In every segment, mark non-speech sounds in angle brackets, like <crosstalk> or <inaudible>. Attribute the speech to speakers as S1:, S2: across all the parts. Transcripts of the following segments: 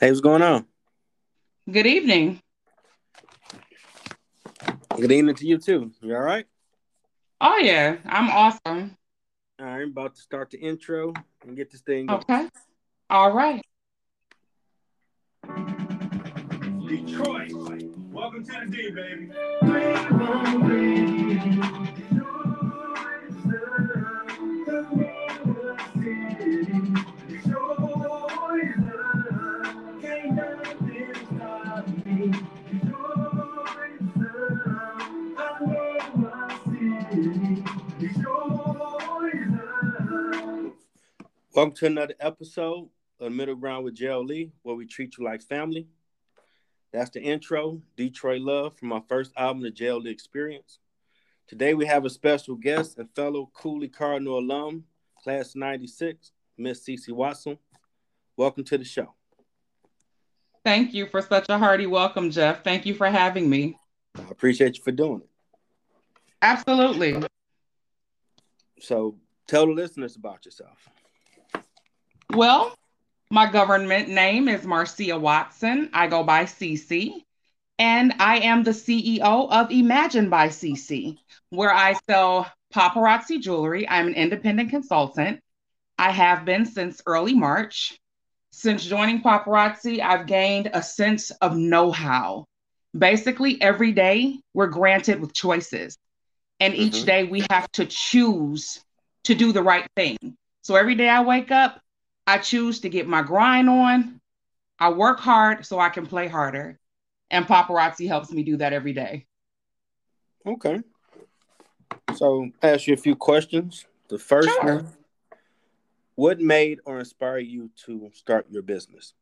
S1: Hey, what's going on?
S2: Good evening.
S1: Good evening to you too. You all right?
S2: Oh yeah, I'm awesome.
S1: All right, I'm about to start the intro and get this thing going.
S2: Okay. All right.
S3: Detroit. Welcome to the D, baby.
S1: Welcome to another episode of Middle Ground with Gerald Lee, where we treat you like family. That's the intro, Detroit Love, from my first album, The Lee Experience. Today we have a special guest and fellow Cooley Cardinal alum, class 96, Miss Cece Watson. Welcome to the show.
S2: Thank you for such a hearty welcome, Jeff. Thank you for having me.
S1: I appreciate you for doing it.
S2: Absolutely.
S1: So tell the listeners about yourself.
S2: Well, my government name is Marcia Watson. I go by CC. And I am the CEO of Imagine by CC, where I sell paparazzi jewelry. I'm an independent consultant. I have been since early March. Since joining paparazzi, I've gained a sense of know how. Basically, every day we're granted with choices, and each
S1: Mhm.
S2: day we have to choose to do the right thing. So every day I wake up, I choose to get my grind on. I work hard so I can play harder. And paparazzi helps me do that every day.
S1: Okay. So ask you a few questions. The first
S2: Sure.
S1: one, what made or inspired you to start your business?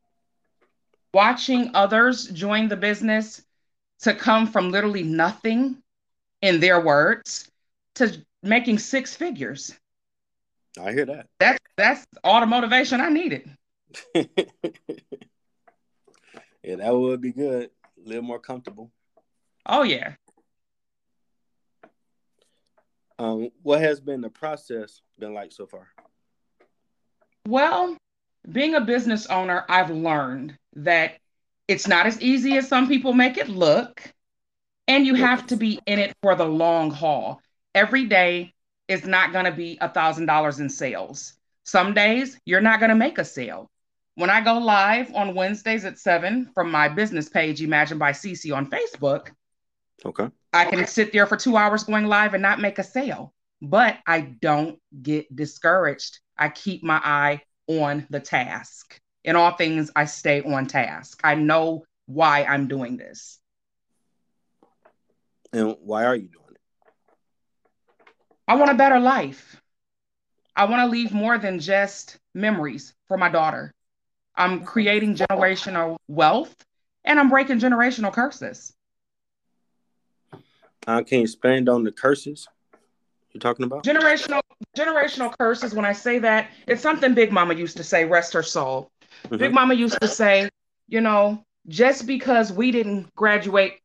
S2: Watching others join the business to come from literally nothing, in their words, to making six figures.
S1: I hear that.
S2: That's that's all the motivation I needed. <laughs>
S1: yeah, that would be good. A little more comfortable.
S2: Oh yeah.
S1: Um, what has been the process been like so far?
S2: Well, being a business owner, I've learned that it's not as easy as some people make it look, and you have to be in it for the long haul. Every day is not going to be a thousand dollars in sales. Some days you're not going to make a sale. When I go live on Wednesdays at seven from my business page, Imagine by CC on Facebook,
S1: Okay.
S2: I can sit there for two hours going live and not make a sale, but I don't get discouraged. I keep my eye on the task. In all things, I stay on task. I know why I'm doing this.
S1: And why are you doing it?
S2: I want a better life. I want to leave more than just memories for my daughter. I'm creating generational wealth and I'm breaking generational curses.
S1: Uh, can you expand on the curses you're talking about?
S2: generational generational curses when i say that it's something big mama used to say rest her soul big
S1: Mhm.
S2: mama used to say you know just because we didn't graduate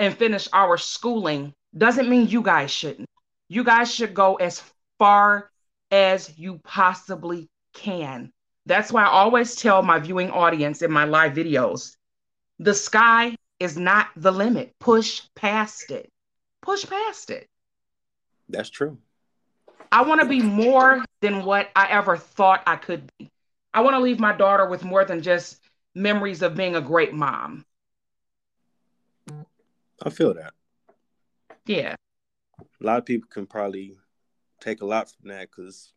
S2: and finish our schooling doesn't mean you guys shouldn't you guys should go as far as you possibly can that's why i always tell my viewing audience in my live videos the sky is not the limit push past it push past it
S1: That's true.
S2: I want to be more than what I ever thought I could be. I want to leave my daughter with more than just memories of being a great mom.
S1: I feel that.
S2: Yeah.
S1: A lot of people can probably take a lot from that because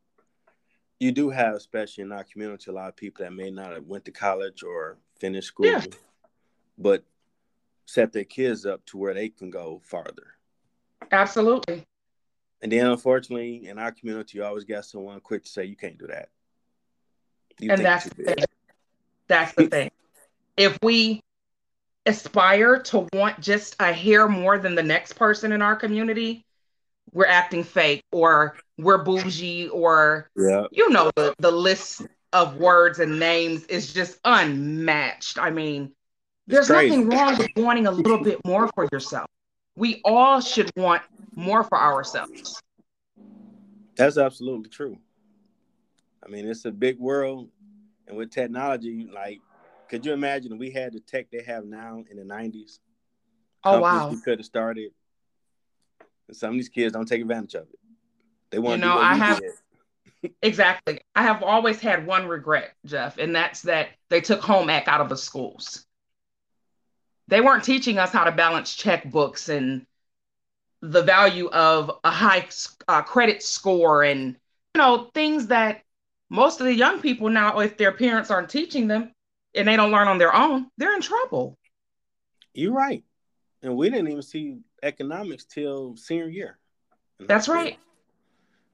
S1: you do have, especially in our community, a lot of people that may not have went to college or finished school,
S2: Yeah.
S1: but set their kids up to where they can go farther.
S2: Absolutely.
S1: And then, unfortunately, in our community, you always got someone quick to say you can't do that. You
S2: and that's the thing. That's the thing. If we aspire to want just a hair more than the next person in our community, we're acting fake or we're bougie or
S1: Yeah,
S2: you know the, the list of words and names is just unmatched. I mean, there's nothing wrong with wanting a little bit more for yourself. We all should want more for ourselves.
S1: that's absolutely true. I mean, it's a big world, and with technology, like could you imagine we had the tech they have now in the nineties?
S2: Oh wow.
S1: We could have started. Some of these kids don't take advantage of it. They want
S2: you know, I have <laughs> exactly. I have always had one regret, Jeff, and that's that they took home ec out of the schools. They weren't teaching us how to balance checkbooks and the value of a high uh, credit score and you know things that most of the young people now, if their parents aren't teaching them and they don't learn on their own, they're in trouble.
S1: You're right. And we didn't even see economics till senior year.
S2: That's right.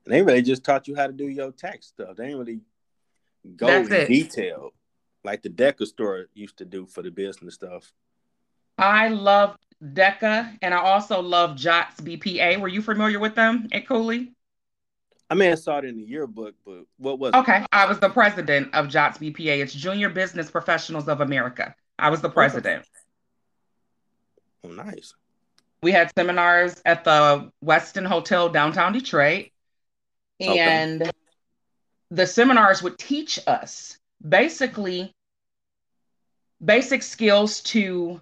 S1: And they really just taught you how to do your tax stuff. They didn't really go That's in it. detail like the DECA store used to do for the business stuff.
S2: I love DECA and I also love JOTS BPA. Were you familiar with them at Cooley?
S1: I may have saw it in the yearbook, but what was
S2: okay? It? I was the president of JOTS BPA. It's Junior Business Professionals of America. I was the oh, president.
S1: Oh, nice.
S2: We had seminars at the Westin Hotel downtown Detroit, and okay. the seminars would teach us basically basic skills to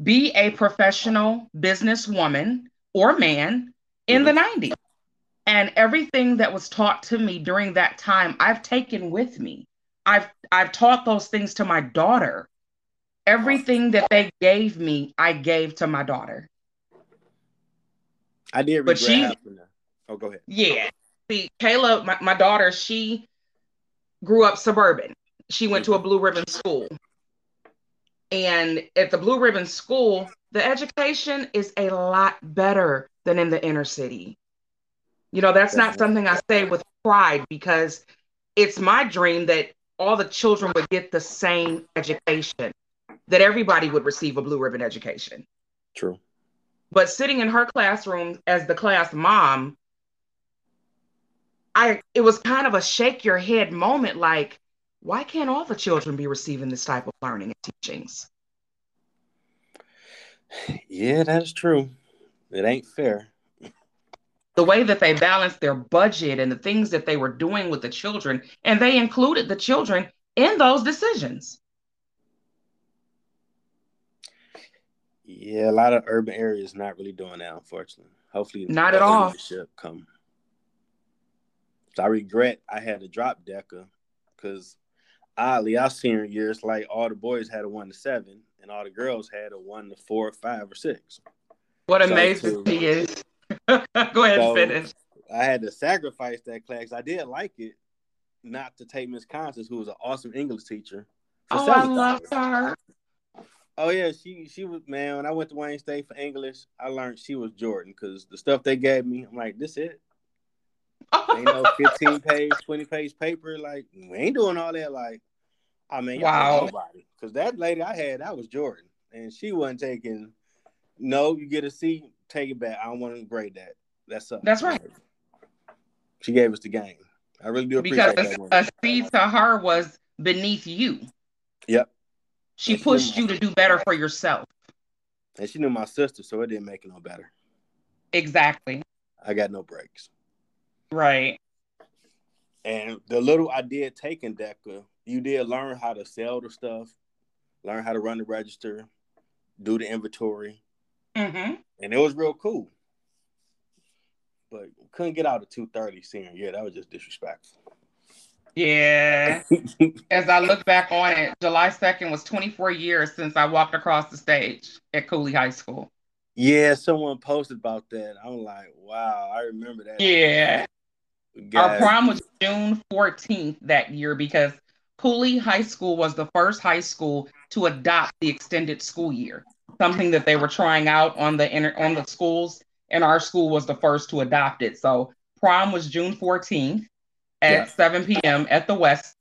S2: be a professional businesswoman or man in the 90s. And everything that was taught to me during that time, I've taken with me. I've I've taught those things to my daughter. Everything that they gave me, I gave to my daughter.
S1: I did but she, Oh, go ahead.
S2: Yeah. See, Kayla, my, my daughter, she grew up suburban. She went to a mm-hmm. blue ribbon school. And at the blue ribbon school, the education is a lot better than in the inner city. You know, that's not something I say with pride because it's my dream that all the children would get the same education, that everybody would receive a blue ribbon education.
S1: True.
S2: But sitting in her classroom as the class mom, I it was kind of a shake your head moment like, why can't all the children be receiving this type of learning and teachings?
S1: Yeah, that's true. It ain't fair
S2: the way that they balanced their budget and the things that they were doing with the children, and they included the children in those decisions.
S1: Yeah, a lot of urban areas not really doing that, unfortunately. Hopefully,
S2: not at all.
S1: Come. So I regret I had to drop DECA because oddly, our senior years, like all the boys had a one to seven, and all the girls had a one to four, five, or six.
S2: What so amazes me is <laughs> Go ahead so and finish.
S1: I had to sacrifice that class. I did like it, not to take Miss Constance, who was an awesome English teacher.
S2: Oh, I love her.
S1: Oh yeah, she she was man. When I went to Wayne State for English, I learned she was Jordan because the stuff they gave me, I'm like, this it. ain't no <laughs> 15 page, 20 page paper. Like we ain't doing all that. Like, I mean, wow. Because that lady I had, that was Jordan, and she wasn't taking. No, you get a C take it back. I don't want to grade that. That's up.
S2: That's right.
S1: She gave us the game. I really do appreciate
S2: because that. a C to her was beneath you.
S1: Yep.
S2: She and pushed she you to do better for yourself.
S1: And she knew my sister, so it didn't make it no better.
S2: Exactly.
S1: I got no breaks.
S2: Right.
S1: And the little I did take in DECA, you did learn how to sell the stuff, learn how to run the register, do the inventory,
S2: Mm-hmm.
S1: And it was real cool. But couldn't get out of 230 senior year. That was just disrespectful.
S2: Yeah. <laughs> As I look back on it, July 2nd was 24 years since I walked across the stage at Cooley High School.
S1: Yeah, someone posted about that. I'm like, wow, I remember that.
S2: Yeah. Our prom was June 14th that year because Cooley High School was the first high school to adopt the extended school year something that they were trying out on the inter- on the schools, and our school was the first to adopt it. So prom was June 14th at yeah. 7 p.m. at the West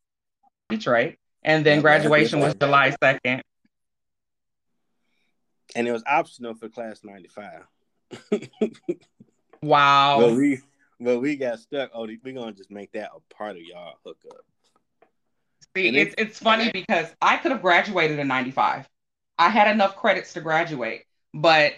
S2: Detroit, and then graduation was July 2nd.
S1: And it was optional for class 95. <laughs>
S2: wow.
S1: But we but we got stuck. Oh, we're gonna just make that a part of y'all hookup.
S2: See, it's, it's funny because I could have graduated in 95. I had enough credits to graduate, but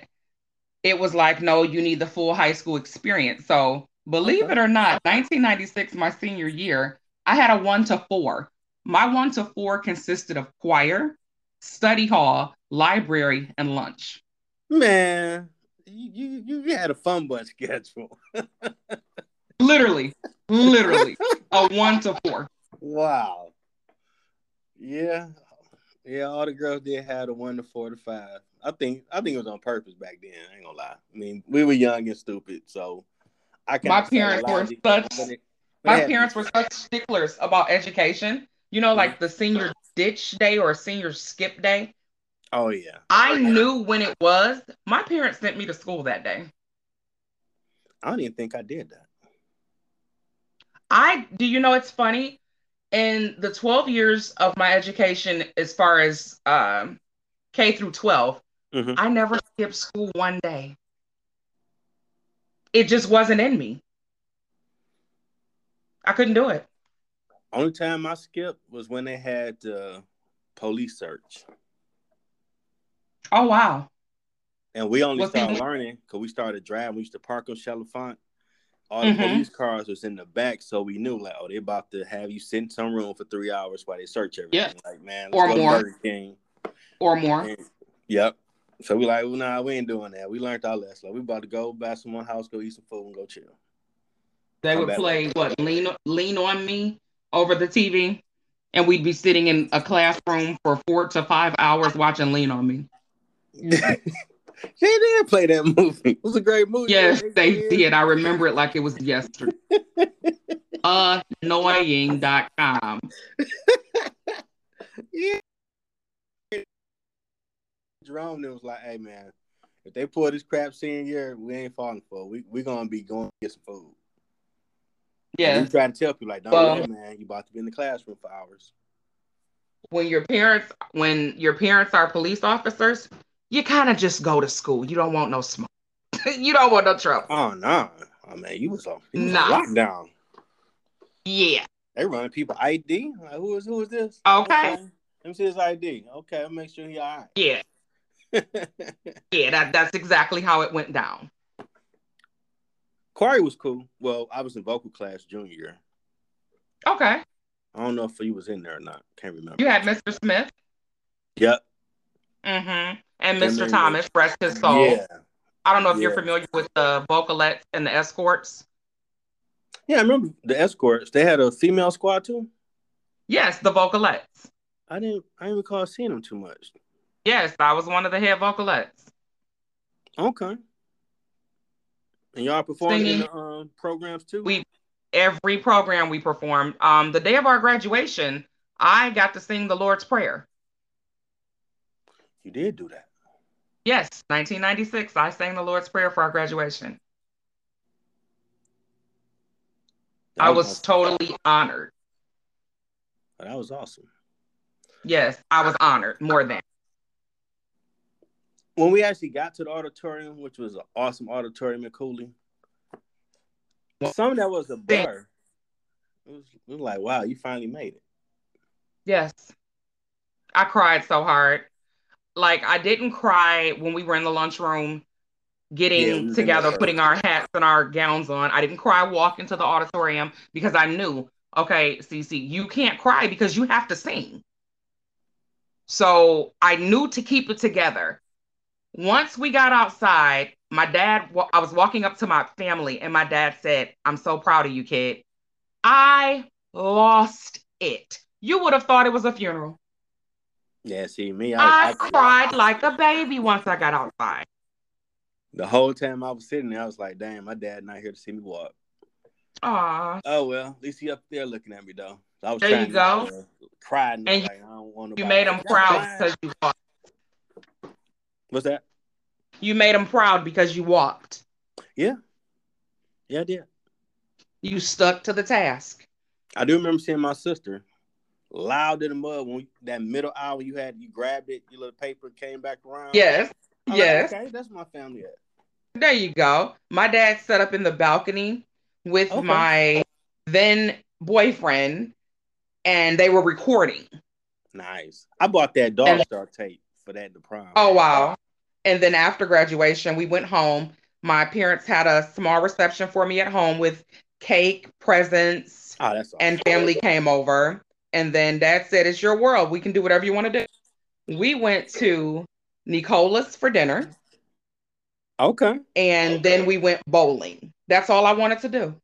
S2: it was like, no, you need the full high school experience. So believe okay. it or not, 1996, my senior year, I had a one to four My one to four consisted of choir, study hall, library, and lunch.
S1: Man, you you, you had a fun bunch schedule. <laughs>
S2: literally, literally a one to four.
S1: Wow. Yeah, yeah. All the girls did had a one to four to five. I think I think it was on purpose back then. I ain't gonna lie. I mean, we were young and stupid, so I can't.
S2: My parents were such. My parents were such sticklers about education. You know, like the senior ditch day or senior skip day.
S1: Oh yeah.
S2: I knew when it was. My parents sent me to school that day.
S1: I don't even think I did that.
S2: I do you know it's funny? In the 12 years of my education, as far as um, K through 12, mm-hmm. I never skipped school one day. It just wasn't in me. I couldn't do it.
S1: Only time I skipped was when they had uh, police search.
S2: Oh wow!
S1: And we only started learning because we started driving. We used to park on Chalfonte. All the mm-hmm. police cars was in the back, so we knew like, oh, they about to have you sit in some room for three hours while they search everything. Yeah. Like man,
S2: or more. Or more.
S1: And, yep. So we like, well, nah, we ain't doing that. We learned our lesson. Like, we about to go back to one house, go eat some food, and go chill.
S2: They would play what lean lean on me over the TV, and we'd be sitting in a classroom for four to five hours watching Lean on Me. <laughs>
S1: They did play that movie. It was a great movie.
S2: Yes, they, they did. I remember it like it was yesterday. <laughs> Annoying.com. <laughs>
S1: yeah. Jerome was like, hey man, if they pull this crap scene here, we ain't falling for it. We we gonna be going to get some food. Yeah. We try to tell people like, don't well, worry, man, you about to be in the classroom for hours.
S2: When your parents when your parents are police officers, you kind of just go to school. You don't want no smoke. <laughs> you don't want no trouble.
S1: Oh no. Nah. Oh man, you was on, you was nah. on lockdown.
S2: Yeah.
S1: They running people ID. Like, who is who is this?
S2: Okay. okay.
S1: Let me see his ID. Okay, I'll make sure he all right.
S2: Yeah. Yeah, that, that's exactly how it went down.
S1: Corey was cool. Well, I was in vocal class junior year.
S2: Okay.
S1: I don't know if he was in there or not. Can't remember.
S2: You had Mr. Smith.
S1: Yep.
S2: Mm-hmm. And Mr. Thomas, rest his soul. Yeah. I don't know if yeah. you're familiar with the vocalettes and the escorts.
S1: Yeah, I remember the escorts. They had a female squad too.
S2: Yes, the vocalettes.
S1: I didn't. I didn't recall seeing them too much.
S2: Yes, I was one of the head vocalettes.
S1: Okay. And y'all performed in the um, programs too.
S2: We every program we performed. Um, the day of our graduation, I got to sing the Lord's Prayer.
S1: You did do that.
S2: Yes, 1996. I sang the Lord's Prayer for our graduation. That I was, was awesome. totally honored.
S1: That was awesome.
S2: Yes, I was honored more than.
S1: When we actually got to the auditorium, which was an awesome auditorium in Cooley, some that was a blur. It was, it was like, wow, you finally made it.
S2: Yes. I cried so hard like I didn't cry when we were in the lunchroom getting yeah, together, putting our hats and our gowns on. I didn't cry walking to the auditorium because I knew, okay, Cece, you can't cry because you have to sing. So I knew to keep it together. Once we got outside, my dad, I was walking up to my family, and my dad said, I'm so proud of you, kid. I lost it. You would have thought it was a funeral.
S1: Yeah, see me.
S2: I, I, I cried like a baby once I got outside.
S1: The whole time I was sitting there, I was like, "Damn, my dad not here to see me walk."
S2: Aw.
S1: Oh well, at least he up there looking at me though.
S2: I was there you go.
S1: Uh, Crying.
S2: And like, you, I don't want you made him proud because you walked.
S1: What's that?
S2: You made them proud because you walked.
S1: Yeah. Yeah, I did.
S2: You stuck to the task.
S1: I do remember seeing my sister loud in the mud when we, that middle hour you had you grabbed it, your little paper came back around.
S2: Yes. I'm yes.
S1: Like, okay, that's my family. At.
S2: There you go. My dad set up in the balcony with okay. my then boyfriend, and they were recording.
S1: Nice. I bought that Dog Star tape for that the prom.
S2: Oh wow. And then after graduation, we went home. My parents had a small reception for me at home with cake, presents,
S1: oh, that's awesome.
S2: and family came over. And then dad said, It's your world. We can do whatever you want to do. We went to Nicola's for dinner.
S1: Okay.
S2: And then we went bowling. That's all I wanted to do.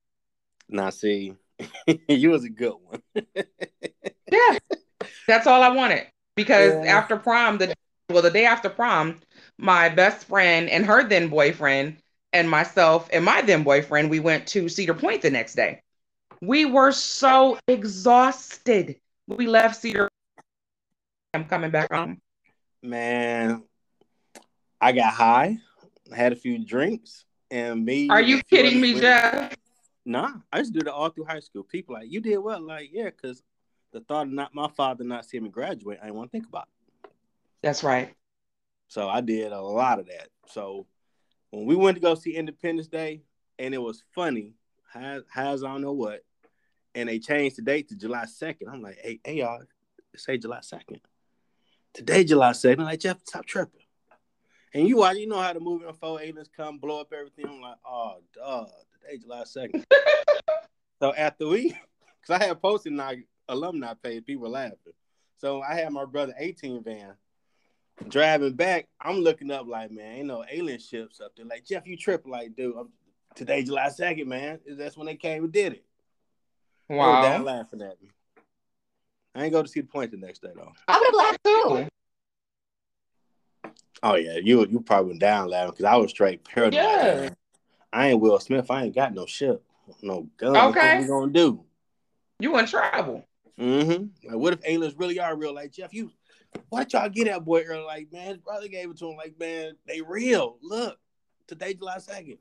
S1: Now, see, <laughs> you was a good one. <laughs>
S2: yeah. That's all I wanted. Because
S1: Yeah.
S2: after prom, the well, the day after prom, my best friend and her then boyfriend and myself and my then boyfriend, we went to Cedar Point the next day. We were so exhausted. We left Cedar. I'm coming back home.
S1: Man, I got high, had a few drinks, and me.
S2: Are you
S1: and a few
S2: kidding me, Jeff?
S1: Nah, I just do that all through high school. People like, you did well. Like, yeah, because the thought of not my father not seeing me graduate, I didn't want to think about it.
S2: That's right.
S1: So I did a lot of that. So when we went to go see Independence Day, and it was funny, has I don't know what, and they changed the date to July second. I'm like, hey, hey y'all, say July second. Today, July second. Like, Jeff, stop tripping. And you watch, you know how the movie unfold, aliens come, blow up everything. I'm like, oh, duh, today, July second. <laughs> so after we, because I had posted our alumni page, people laughing. So I had my brother 18 van driving back. I'm looking up like, man, ain't no alien ships up there. Like Jeff, you tripping? Like, dude, I'm, today July second, man. Is that's when they came and did it. They
S2: Wow.
S1: laughing at me. I ain't go to see the point the next day though.
S2: I would have laughed too.
S1: Oh yeah, you you probably down laughing because I was straight paranoid.
S2: Yeah.
S1: I ain't Will Smith. I ain't got no ship, no gun.
S2: Okay.
S1: What we gonna do?
S2: You in trouble.
S1: Mm-hmm. Like, what if aliens really are real? Like Jeff, you, what y'all get that boy early? Like, man, his brother gave it to him. Like, man, they real. Look, today July second.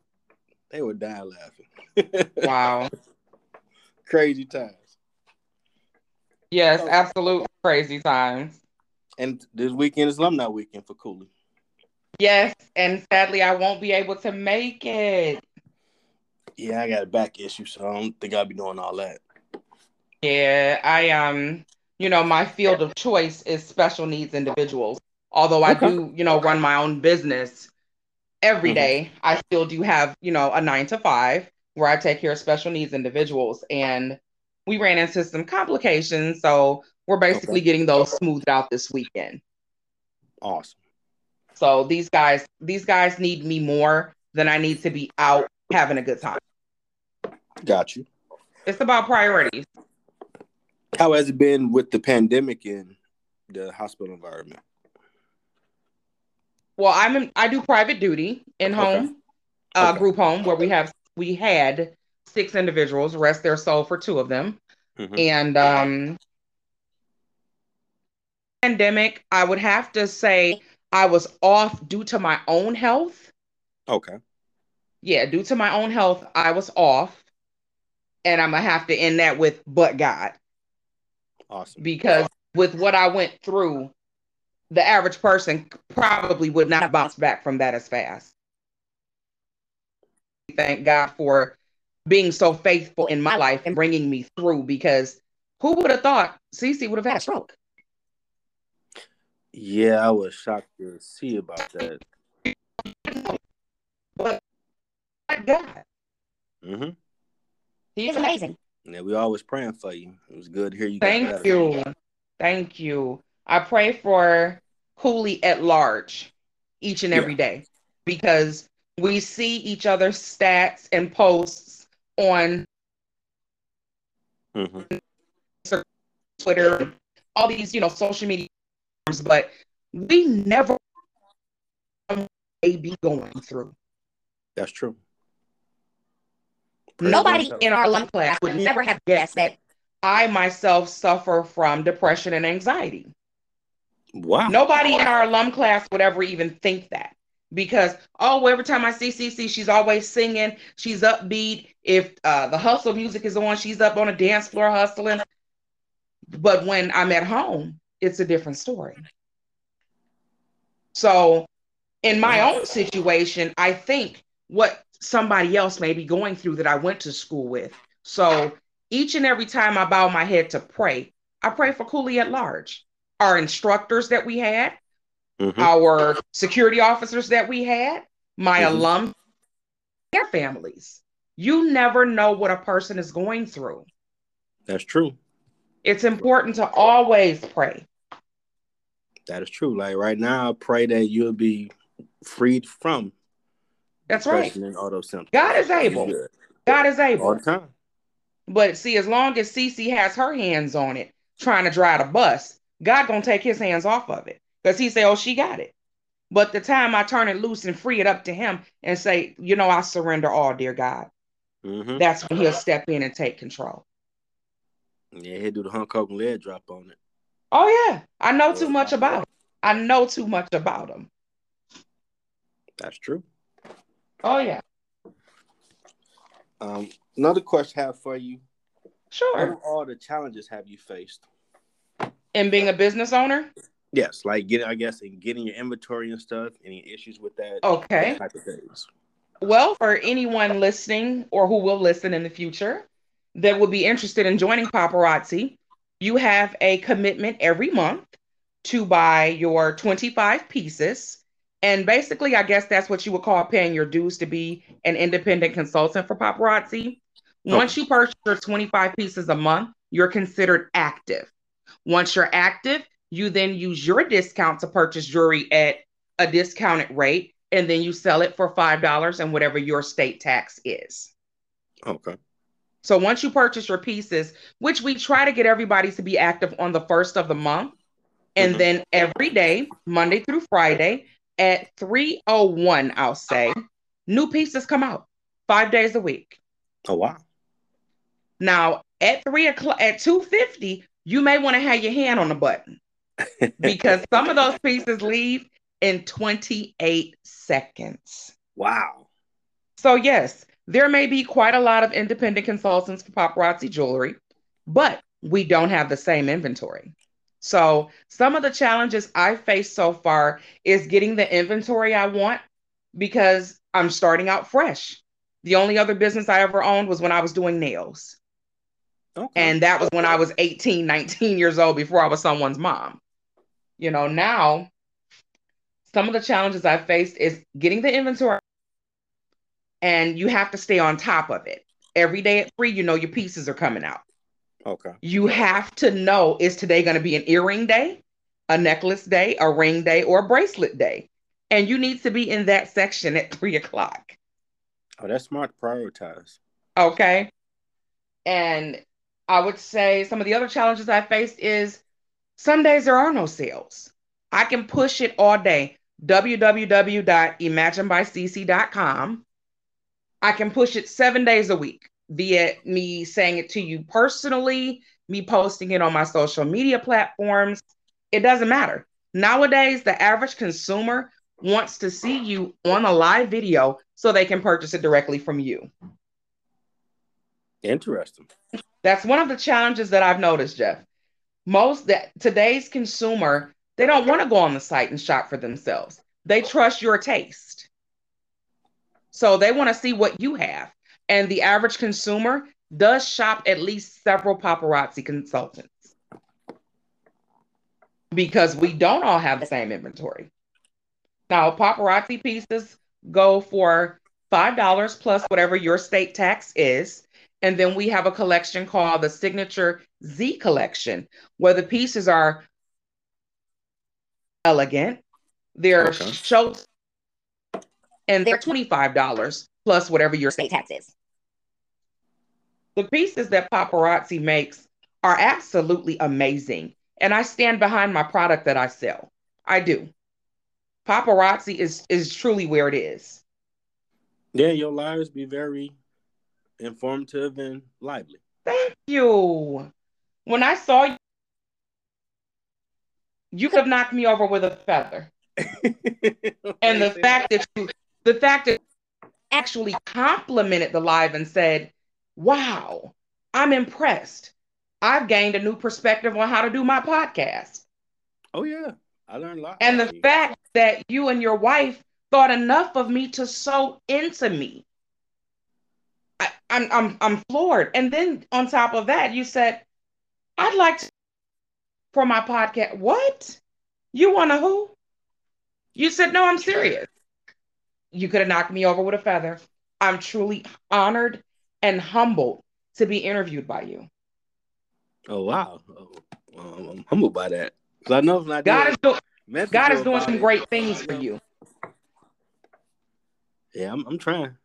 S1: They were dying laughing. <laughs>
S2: Wow.
S1: Crazy times.
S2: Yes, absolute crazy times.
S1: And this weekend is alumni weekend for Cooley.
S2: Yes, and sadly, I won't be able to make it.
S1: Yeah, I got a back issue, so I don't think I'll be doing all that.
S2: Yeah, I um, you know, my field of choice is special needs individuals. Although I
S1: Okay.
S2: do, you know, run my own business every
S1: Mhm.
S2: day, I still do have, you know, a nine to five where I take care of special needs individuals. And we ran into some complications, so we're basically
S1: Okay.
S2: getting those smoothed out this weekend.
S1: Awesome.
S2: So these guys, these guys need me more than I need to be out having a good time.
S1: Got you.
S2: It's about priorities.
S1: How has it been with the pandemic in the hospital environment?
S2: Well, I'm in, I do private duty in
S1: Okay.
S2: home, uh,
S1: Okay.
S2: group home where we have we had six individuals rest their soul for two of them,
S1: Mhm.
S2: and um, pandemic. I would have to say I was off due to my own health.
S1: Okay.
S2: Yeah, due to my own health, I was off, and I'm gonna have to end that with but God.
S1: Awesome.
S2: because with what I went through, the average person probably would not bounce back from that as fast. Thank God for being so faithful in my life and bringing me through because who would have thought Cece would have had a stroke?
S1: Yeah, I was shocked to see about that.
S2: But thank God,
S1: hmm
S2: he is amazing.
S1: Yeah, we always praying for you. It was good to hear you.
S2: Thank you. Thank you. I pray for Cooley at large each and
S1: Yeah.
S2: every day because we see each other's stats and posts on
S1: Mhm.
S2: Twitter, all these, you know, social media, platforms, but we never may be going through.
S1: That's true.
S2: Nobody in our alum class would never have guessed that I myself suffer from depression and anxiety.
S1: Wow.
S2: Nobody in our alum class would ever even think that because oh, every time I see CC, she's always singing, she's upbeat. If uh, the hustle music is on, she's up on a dance floor hustling. But when I'm at home, it's a different story. So, in my own situation, I think what somebody else may be going through that I went to school with. So, each and every time I bow my head to pray, I pray for Cooley at large our instructors that we had,
S1: Mhm.
S2: our security officers that we had, my
S1: Mhm.
S2: alum, their families. You never know what a person is going through.
S1: That's true.
S2: It's important to always pray.
S1: That is true. Like right now, I pray that you'll be freed from
S2: That's right.
S1: and all those symptoms.
S2: God is able. God is able.
S1: All the time.
S2: But see, as long as Cece has her hands on it, trying to drive the bus, God gonna take his hands off of it. Because he say, Oh, she got it. But the time I turn it loose and free it up to him and say, you know, I surrender all, dear God,
S1: hmm
S2: that's when he'll step in and take control.
S1: Yeah, he'll do the Hulk Hogan leg drop on it.
S2: Oh yeah. I know too much about him. I know too much about him.
S1: That's true.
S2: Oh yeah.
S1: Um, another question I have for you:
S2: Sure.
S1: What all the challenges have you faced?
S2: In being a business owner?
S1: Yes, like getting, I guess, in getting your inventory and stuff. Any issues with that?
S2: Okay.
S1: Type of things.
S2: Well, for anyone listening or who will listen in the future that would be interested in joining paparazzi, you have a commitment every month to buy your 25 pieces. And basically, I guess that's what you would call paying your dues to be an independent consultant for paparazzi. Once you purchase your 25 pieces a month, you're considered active. Once you're active, you then use your discount to purchase jewelry at a discounted rate, and then you sell it for $5 and whatever your state tax is.
S1: Okay.
S2: So once you purchase your pieces, which we try to get everybody to be active on the first of the month, and
S1: Mhm.
S2: then every day, Monday through Friday at 301, I'll say, new pieces come out five days a week.
S1: Oh wow.
S2: Now at three o'clock at 250, you may want to have your hand on the button <laughs> because some of those pieces leave in 28 seconds.
S1: wow.
S2: So, yes, there may be quite a lot of independent consultants for paparazzi jewelry, but we don't have the same inventory. So, some of the challenges I've faced so far is getting the inventory I want because I'm starting out fresh. The only other business I ever owned was when I was doing nails.
S1: Okay.
S2: And that was when I was 18, 19 years old before I was someone's mom. You know, now some of the challenges I faced is getting the inventory and you have to stay on top of it. Every day at three, you know your pieces are coming out.
S1: Okay.
S2: You have to know is today going to be an earring day, a necklace day, a ring day, or a bracelet day? And you need to be in that section at three o'clock.
S1: Oh, that's smart to prioritize.
S2: Okay. And I would say some of the other challenges I faced is some days there are no sales. I can push it all day. www.imaginebycc.com. I can push it seven days a week via me saying it to you personally, me posting it on my social media platforms. It doesn't matter. Nowadays, the average consumer wants to see you on a live video so they can purchase it directly from you.
S1: Interesting.
S2: That's one of the challenges that I've noticed, Jeff. Most that today's consumer, they don't want to go on the site and shop for themselves. They trust your taste. So they want to see what you have. And the average consumer does shop at least several paparazzi consultants because we don't all have the same inventory. Now, paparazzi pieces go for $5 plus whatever your state tax is. And then we have a collection called the Signature Zi Collection, where the pieces are elegant. They're
S1: Okay.
S2: show and they're $25 plus whatever your state tax is. The pieces that paparazzi makes are absolutely amazing. And I stand behind my product that I sell. I do. Paparazzi is is truly where it is.
S1: Yeah, your lives be very informative and lively.
S2: Thank you. When I saw you, you could have knocked me over with a feather. <laughs> And the fact that you, the fact that you actually complimented the live and said, "Wow, I'm impressed. I've gained a new perspective on how to do my podcast."
S1: Oh yeah, I learned a lot.
S2: And the fact that you and your wife thought enough of me to sew into me. I, I'm I'm I'm floored. And then on top of that, you said, I'd like to for my podcast. What? You want to who? You said, no, I'm serious. You could have knocked me over with a feather. I'm truly honored and humbled to be interviewed by you.
S1: Oh wow, oh, um, I'm humbled by that because I know if not
S2: God is doing God is doing some
S1: it.
S2: great things for you.
S1: Yeah, I'm, I'm trying.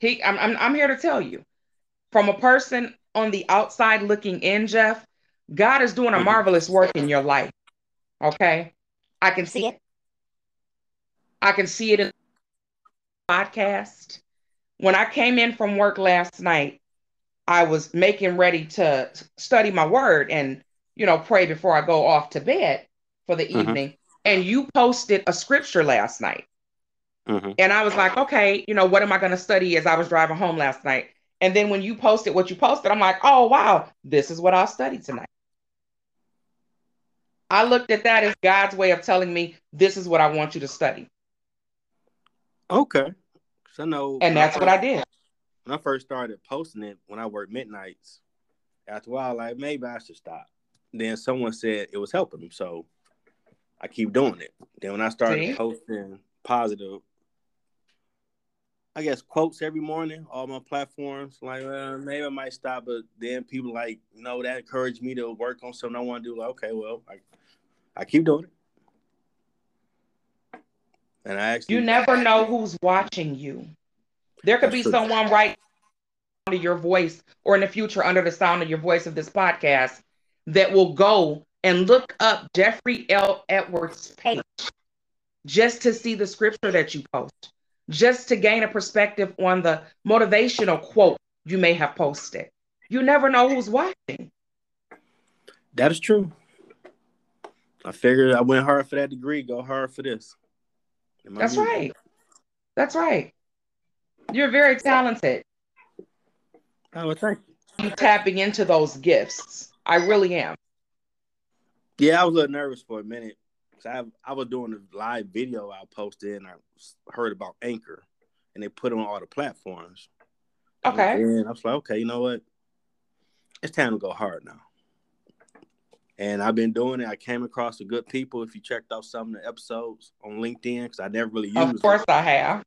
S2: He, I'm, I'm, I'm here to tell you, from a person on the outside looking in, Jeff, God is doing a
S1: Mhm.
S2: marvelous work in your life. Okay, I can see it. I can see it in the podcast. When I came in from work last night, I was making ready to study my word and you know pray before I go off to bed for the
S1: Mhm.
S2: evening. And you posted a scripture last night.
S1: hmm
S2: And I was like, okay, you know, what am I going to study as I was driving home last night? And then when you posted what you posted, I'm like, oh, wow, this is what I'll study tonight. I looked at that as God's way of telling me, this is what I want you to study.
S1: Okay. 'Cause I know,
S2: And that's what I did.
S1: when I first started posting it when I worked midnights. After a while, like maybe I should stop. Then someone said it was helping them, so I keep doing it. Then when I started
S2: See?
S1: posting positive, I guess quotes every morning, all my platforms, like uh, maybe I might stop. But then people like, you know, that encouraged me to work on something I want to do. Like, okay, well, I, I keep doing it. And I actually,
S2: You never know who's watching you. There could be
S1: true.
S2: someone right under your voice or in the future under the sound of your voice of this podcast that will go and look up Jeffrey L. Edwards' page just to see the scripture that you post, just to gain a perspective on the motivational quote you may have posted. You never know who's watching.
S1: That is true. I figured I went hard for that degree, go hard for this. Am I
S2: That's
S1: good?
S2: right. That's right. You're very talented.
S1: Oh, well, thank you.
S2: You tapping into those gifts. I really am.
S1: Yeah, I was a little nervous for a minute. 'cause I I was doing a live video I posted and I heard about Anchor and they put it on all the platforms.
S2: Okay.
S1: And I was like, okay, you know what? It's time to go hard now. And I've been doing it. I came across some good people. If you checked out some of the episodes on LinkedIn, because I never really used
S2: Of course
S1: it.
S2: I have.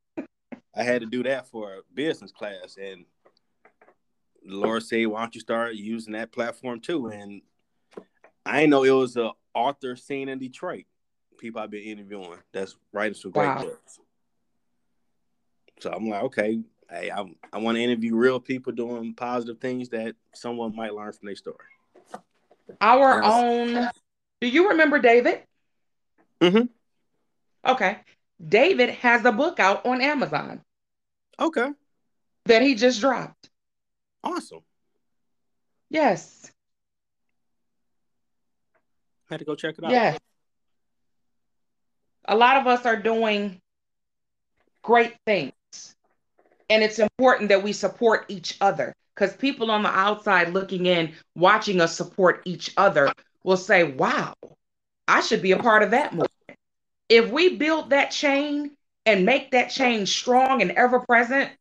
S1: I had to do that for a business class, and the Lord said, "Why don't you start using that platform too?" And I know it was a author scene in Detroit. People I've been interviewing that's writing some great
S2: Wow.
S1: books. So I'm like, okay, hey, I I want to interview real people doing positive things that someone might learn from their story.
S2: Our own. Do you remember David?
S1: Mhm.
S2: Okay. David has a book out on Amazon
S1: Okay,
S2: that he just dropped.
S1: awesome.
S2: Yes.
S1: Had to go check it out.
S2: Yes. A lot of us are doing great things. And it's important that we support each other because people on the outside looking in, watching us support each other, will say, wow, I should be a part of that movement. If we build that chain and make that chain strong and ever present,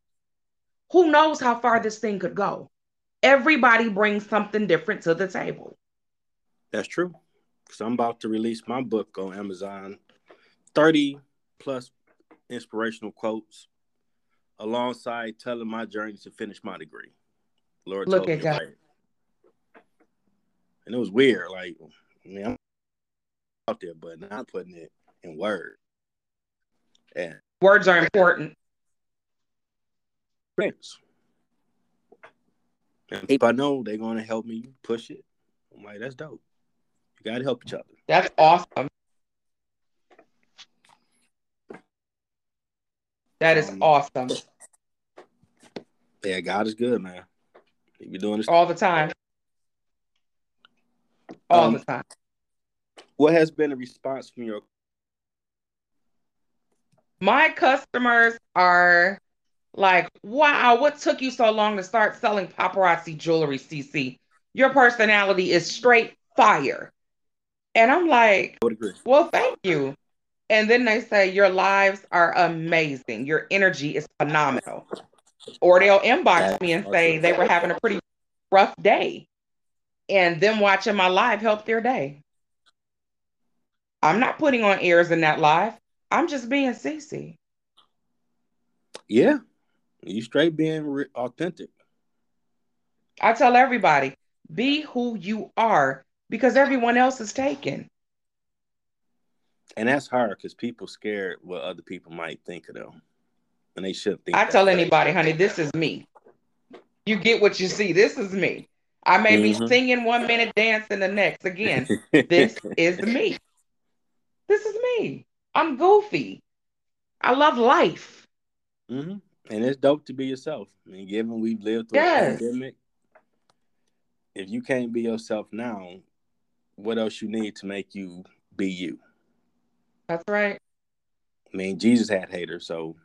S2: who knows how far this thing could go? Everybody brings something different to the table.
S1: That's true. Because I'm about to release my book on Amazon 30 plus inspirational quotes alongside telling my journey to finish my degree. Lord
S2: Look at God.
S1: it. And it was weird. Like, I mean, I'm out there, but not putting it in words. And
S2: Words are important.
S1: friends. And people I know, they're going to help me push it. I'm like, that's dope. You got to help each other.
S2: That's awesome. That is
S1: Um,
S2: awesome.
S1: Yeah, God is good, man. He be doing this.
S2: All the time. All
S1: Um,
S2: the time.
S1: What has been the response from your
S2: My customers are like, wow, what took you so long to start selling paparazzi jewelry, CC? Your personality is straight fire. And I'm like, well, thank you. And then they say, your lives are amazing. Your energy is phenomenal. Or they'll inbox
S1: That's
S2: me and say they were having a pretty rough day. And them watching my live helped their day. I'm not putting on airs in that live. I'm just being CC.
S1: Yeah, you straight being re- authentic.
S2: I tell everybody, Be who you are because everyone else is taken.
S1: And that's hard because people scared what other people might think of them. And they should think.
S2: I tell
S1: way.
S2: anybody, honey, this is me. You get what you see. This is me. I may be
S1: Mhm.
S2: singing one minute, dancing the next. Again, this <laughs> is me. This is me. I'm goofy. I love life.
S1: hmm And it's dope to be yourself. I mean, given we've lived through
S2: Yes.
S1: a pandemic, if you can't be yourself now, what else you need to make you be you?
S2: That's right.
S1: I mean, Jesus had haters, so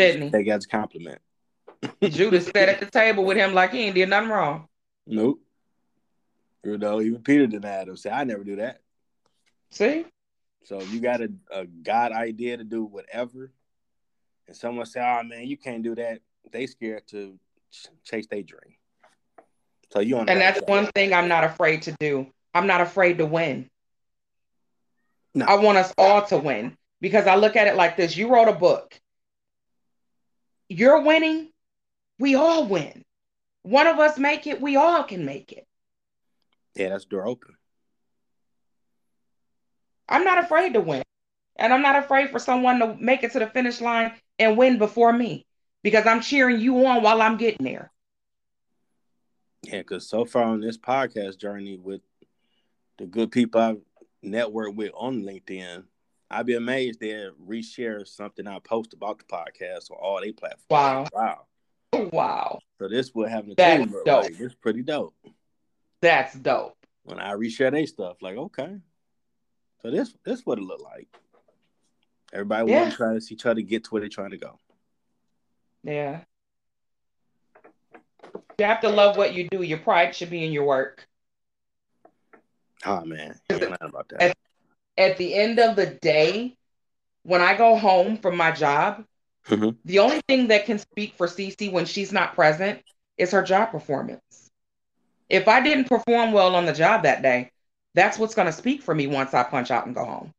S2: Didn't he?
S1: take that as a compliment. <laughs>
S2: Judas sat at the table with him like he ain't did nothing wrong.
S1: Nope. You know, even Peter denied him. Say, I never do that.
S2: See?
S1: So if you got a, a God idea to do whatever, and someone say, "Oh man, you can't do that," they scared to ch- chase their dream. So you on
S2: And that's one thing I'm not afraid to do. I'm not afraid to win.
S1: No.
S2: I want us all to win because I look at it like this. You wrote a book. You're winning. We all win. One of us make it, we all can make it.
S1: Yeah, that's door open.
S2: I'm not afraid to win. And I'm not afraid for someone to make it to the finish line and win before me because I'm cheering you on while I'm getting there.
S1: Yeah, because so far on this podcast journey with the good people I've networked with on LinkedIn, I'd be amazed they reshare something I post about the podcast on all their platforms.
S2: Wow.
S1: Wow.
S2: Wow.
S1: So this what having a
S2: That's
S1: team
S2: dope.
S1: like. This pretty dope.
S2: That's dope.
S1: When I reshare their stuff, like, okay. So this this what it look like. Everybody
S2: Yeah.
S1: want to try to see each other get to where they're trying to go.
S2: Yeah. You have to love what you do. Your pride should be in your work.
S1: Oh man. You about that.
S2: At the end of the day, when I go home from my job,
S1: Mhm.
S2: the only thing that can speak for Cece when she's not present is her job performance. If I didn't perform well on the job that day, that's what's going to speak for me once I punch out and go home.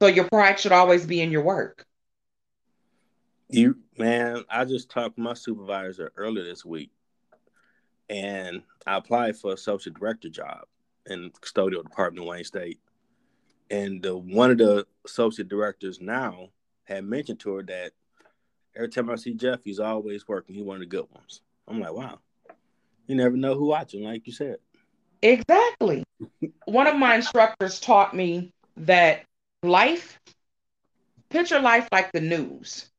S2: So your pride should always be in your work.
S1: You man, I just talked to my supervisor earlier this week, and I applied for a associate director job in custodial department in Wayne State. And the, one of the associate directors now had mentioned to her that every time I see Jeff, he's always working. He one of the good ones. I'm like, wow, you never know who watching, like you said.
S2: Exactly. One of my instructors taught me that life, picture life like the news.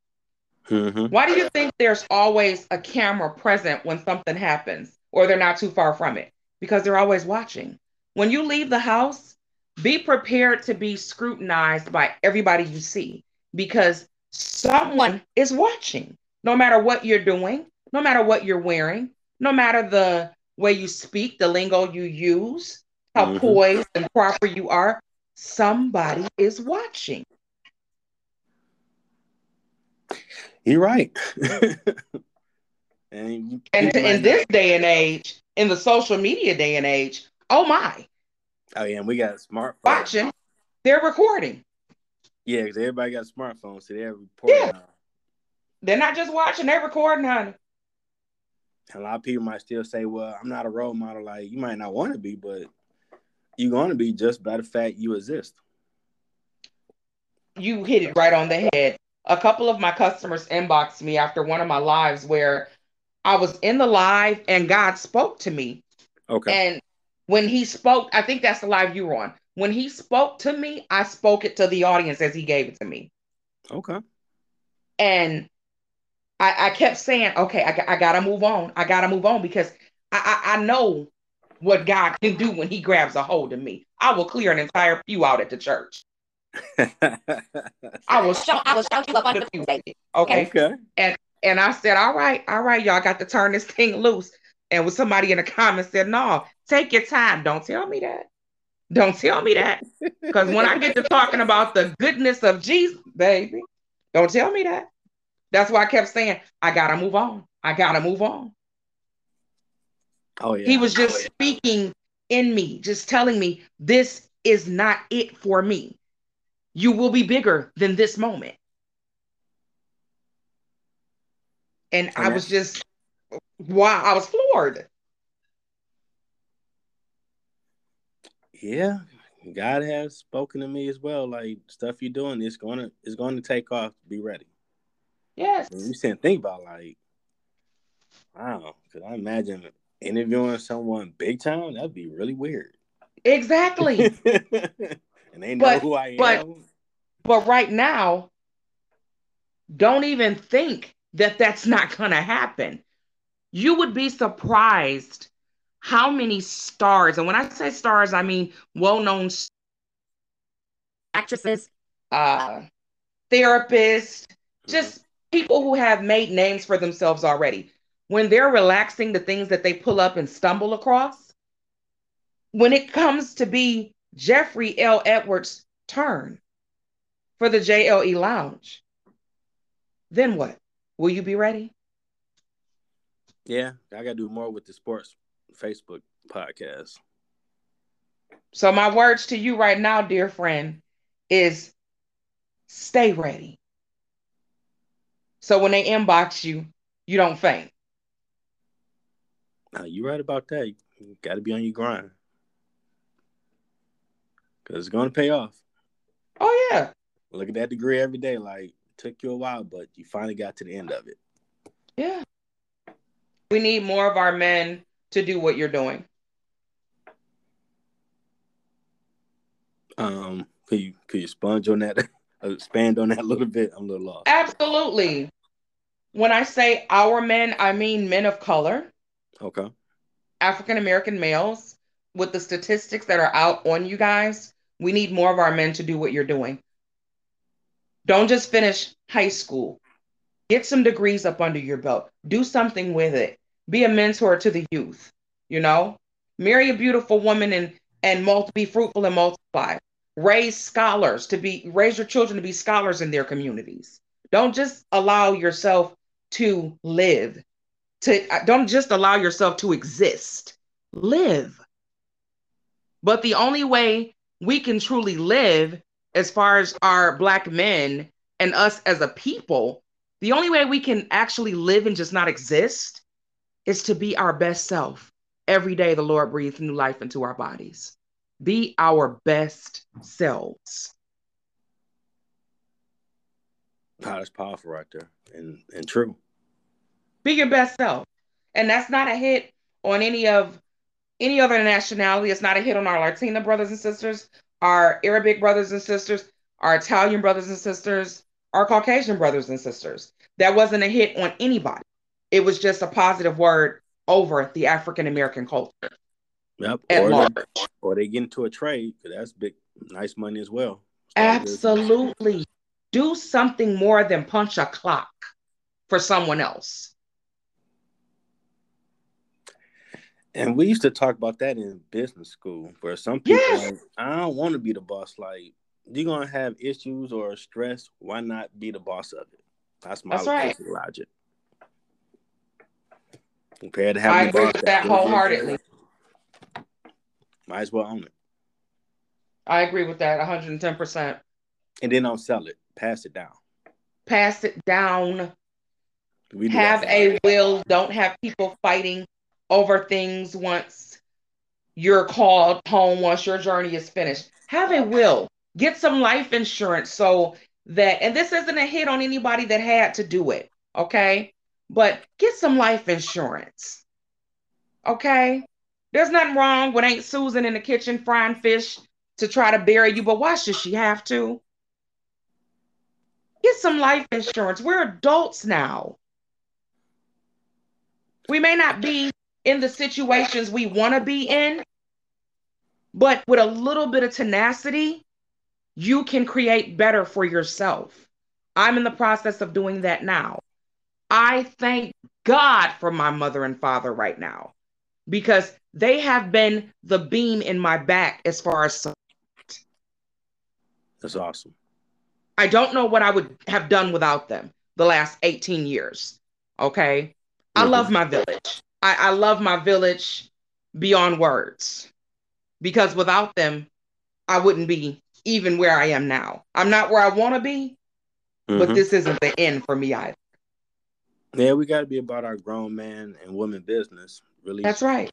S1: Mm-hmm.
S2: Why do you think there's always a camera present when something happens or they're not too far from it? Because they're always watching. When you leave the house, be prepared to be scrutinized by everybody you see because someone is watching. No matter what you're doing, no matter what you're wearing, no matter the way you speak, the lingo you use, how
S1: Mhm.
S2: poised and proper you are, somebody is watching.
S1: You're right. <laughs> and you-
S2: And in this day and age, in the social media day and age, oh my,
S1: oh yeah, and we got smartphones.
S2: watching, they're recording.
S1: Yeah, because everybody got smartphones, so they're reporting.
S2: Yeah.
S1: now.
S2: They're not just watching, they're recording, honey.
S1: A lot of people might still say, "Well, I'm not a role model." Like you might not want to be, but you're going to be just by the fact you exist.
S2: You hit it right on the head. A couple of my customers inboxed me after one of my lives where I was in the live and God spoke to me.
S1: Okay.
S2: And when he spoke, I think that's the live you were on. When he spoke to me, I spoke it to the audience as he gave it to me.
S1: okay.
S2: And I, I kept saying, okay, I, got- I gotta move on. I gotta move on because I, I, I know what God can do when he grabs a hold of me. I will clear an entire pew out at the church. <laughs> I will shout, I will shout you up on the pew, baby. Okay.
S1: okay.
S2: And I said, all right, all right, y'all got to turn this thing loose. And when somebody in the comments said, no, take your time. Don't tell me that. Don't tell me that. Because when I get to talking about the goodness of Jesus, baby, don't tell me that. That's why I kept saying, I gotta move on. I gotta move on.
S1: Oh yeah.
S2: He was just oh, speaking in me, just telling me this is not it for me. You will be bigger than this moment. And I was just wow, I was floored.
S1: Yeah, God has spoken to me as well. Like stuff you're doing is gonna is going to take off. Be ready.
S2: Yes.
S1: And you said think about like, wow, because I imagine interviewing someone big time that'd be really weird.
S2: Exactly. <laughs>
S1: and they know
S2: But-
S1: who I
S2: but-
S1: am.
S2: but right now, don't even think that that's not going to happen. You would be surprised how many stars, and when I say stars, I mean well known actresses, uh, therapists, just people who have made names for themselves already. When they're relaxing the things that they pull up and stumble across, when it comes to be Jeffrey L. Edwards' turn for the JLE Lounge, then what? Will you be ready?
S1: Yeah, I gotta do more with the sports Facebook podcast.
S2: So, my words to you right now, dear friend, is stay ready. So, when they inbox you, you don't faint.
S1: Now you're right about that. You gotta be on your grind. Cause it's gonna pay off.
S2: Oh, yeah.
S1: Look at that degree every day. Like took you a while, but you finally got to the end of it.
S2: Yeah. We need more of our men to do what you're doing.
S1: Um, could you could you sponge on that, <laughs> expand on that a little bit? I'm a little lost.
S2: Absolutely. When I say our men, I mean men of color,
S1: Okay.
S2: African American males. With the statistics that are out on you guys, we need more of our men to do what you're doing. Don't just finish high school. Get some degrees up under your belt. Do something with it. Be a mentor to the youth. You know, marry a beautiful woman and and be fruitful and multiply. Raise scholars to be raise your children to be scholars in their communities. Don't just allow yourself to live. To uh, don't just allow yourself to exist. Live. But the only way we can truly live, as far as our black men and us as a people, the only way we can actually live and just not exist is to be our best self. Every day, the Lord breathes new life into our bodies. Be our best selves.
S1: Wow, that's powerful right there, and and true.
S2: Be your best self. And that's not a hit on any of any other nationality. It's not a hit on our Latina brothers and sisters, our Arabic brothers and sisters, our Italian brothers and sisters, our Caucasian brothers and sisters. That wasn't a hit on anybody. It was just a positive word over the African American culture
S1: Yep. Or they, or they get into a trade because that's big, nice money as well.
S2: Absolutely. Do something more than punch a clock for someone else.
S1: And we used to talk about that in business school, where some people
S2: Yes.
S1: like, I don't want to be the boss. Like, you're gonna have issues or stress. Why not be the boss of it? That's my
S2: That's right.
S1: logic. Compared to
S2: I
S1: having
S2: agree with that wholeheartedly.
S1: Might as well own it,
S2: I agree with that 110%.
S1: and then don't sell it. Pass it down.
S2: Pass it down.
S1: We do
S2: have a will. Don't have people fighting over things once you're called home, once your journey is finished. Have a will. Get some life insurance so that, and this isn't a hit on anybody that had to do it, okay? But get some life insurance, okay? There's nothing wrong with Aunt Susan in the kitchen frying fish to try to bury you, but why should she have to? Get some life insurance. We're adults now. We may not be in the situations we want to be in, but with a little bit of tenacity, you can create better for yourself. I'm in the process of doing that now. I thank God for my mother and father right now because they have been the beam in my back as far as
S1: That's awesome.
S2: I don't know what I would have done without them the last 18 years. Okay. I
S1: Mhm.
S2: love my village. I, I love my village beyond words because without them, I wouldn't be even where I am now. I'm not where I want to be, but
S1: Mhm.
S2: this isn't the end for me either.
S1: Yeah, we got to be about our grown man and woman business. Really
S2: That's right.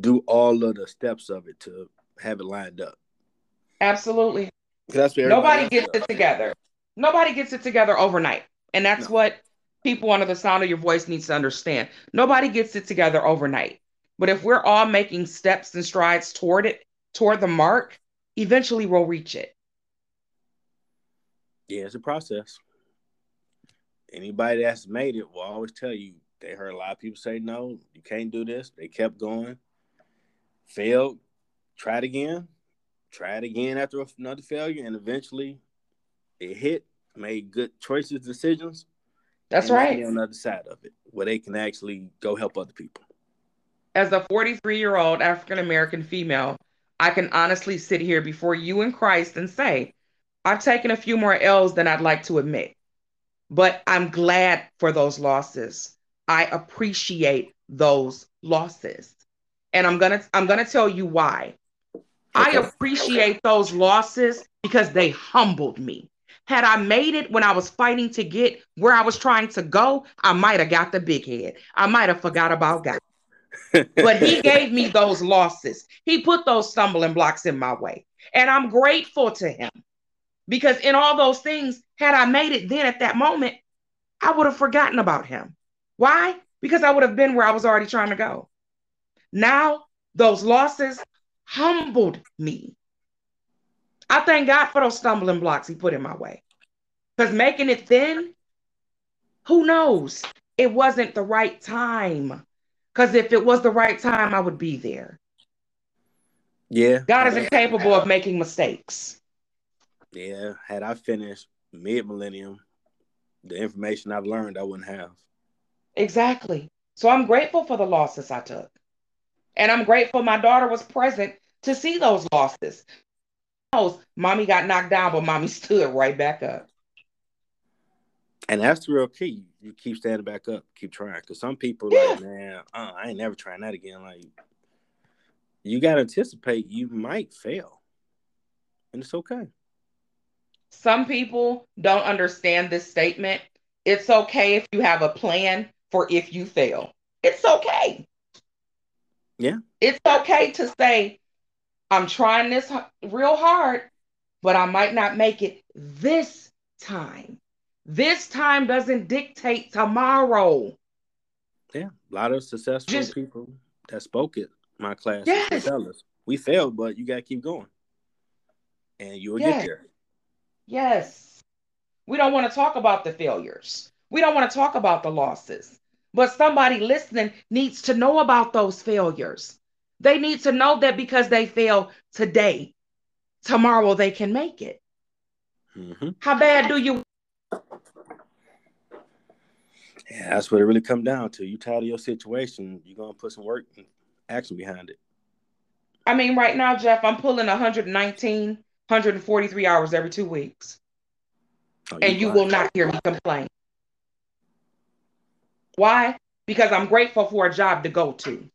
S1: do all of the steps of it to have it lined up.
S2: Absolutely.
S1: That's
S2: Nobody gets it together. Nobody gets it together overnight. And that's no. what people under the sound of your voice needs to understand. Nobody gets it together overnight. But if we're all making steps and strides toward it, toward the mark, eventually we'll reach it.
S1: Yeah, it's a process. Anybody that's made it will always tell you they heard a lot of people say no, you can't do this. They kept going, failed, tried again, tried again after another failure, and eventually it hit, made good choices, decisions.
S2: That's right.
S1: On the other side of it, where they can actually go help other people.
S2: As a 43 year old African American female, I can honestly sit here before you in Christ and say, I've taken a few more L's than I'd like to admit, but I'm glad for those losses. I appreciate those losses. And I'm going to I'm going to tell you why. I appreciate those losses because they humbled me. Had I made it when I was fighting to get where I was trying to go, I might have got the big head. I might have forgot about God. <laughs> but he gave me those losses. He put those stumbling blocks in my way. And I'm grateful to him because in all those things, had I made it then at that moment, I would have forgotten about him. Why? Because I would have been where I was already trying to go. Now, those losses humbled me. I thank God for those stumbling blocks he put in my way. Because making it then, who knows? It wasn't the right time. Because if it was the right time, I would be there.
S1: Yeah.
S2: God is incapable of making mistakes.
S1: Yeah. Had I finished mid millennium, the information I've learned, I wouldn't have.
S2: Exactly. So I'm grateful for the losses I took. And I'm grateful my daughter was present to see those losses. Mommy got knocked down, but mommy <laughs> stood right back up.
S1: And that's the real key. You keep standing back up, keep trying. Because some people yeah. like, man, uh, I ain't never trying that again. Like, you got to anticipate you might fail, and it's okay.
S2: Some people don't understand this statement. It's okay if you have a plan for if you fail. It's okay.
S1: Yeah.
S2: It's okay to say, I'm trying this real hard, but I might not make it this time. This time doesn't dictate tomorrow.
S1: Yeah, a lot of successful Just, people that spoke it. my class yes. tell us we failed, but you got to keep going, and you will yes. get there.
S2: Yes, we don't want to talk about the failures. We don't want to talk about the losses. But somebody listening needs to know about those failures. They need to know that because they fail today, tomorrow they can make it. Mm-hmm. How bad do you?
S1: Yeah, that's what it really come down to. You tired of your situation, you're gonna put some work and action behind it.
S2: I mean, right now, Jeff, I'm pulling 119, 143 hours every two weeks. Oh, and you will not hear me complain. Why? Because I'm grateful for a job to go to.